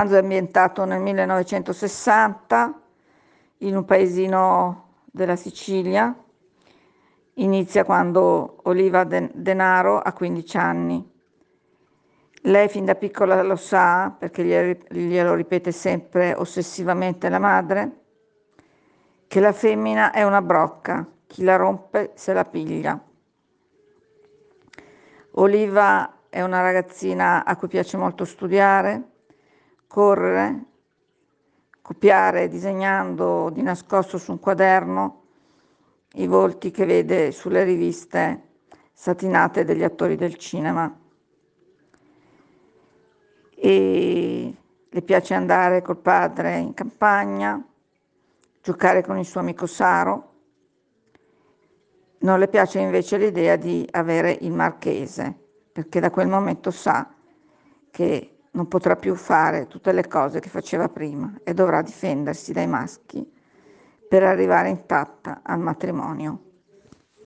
romanzo è ambientato nel 1960 in un paesino della Sicilia. Inizia quando Oliva Denaro ha 15 anni. Lei fin da piccola lo sa perché glielo ripete sempre ossessivamente la madre, che la femmina è una brocca, chi la rompe se la piglia. Oliva è una ragazzina a cui piace molto studiare, correre, copiare disegnando di nascosto su un quaderno i volti che vede sulle riviste satinate degli attori del cinema. E le piace andare col padre in campagna, giocare con il suo amico Saro. Non le piace invece l'idea di avere il marchese, perché da quel momento sa che non potrà più fare tutte le cose che faceva prima e dovrà difendersi dai maschi per arrivare intatta al matrimonio.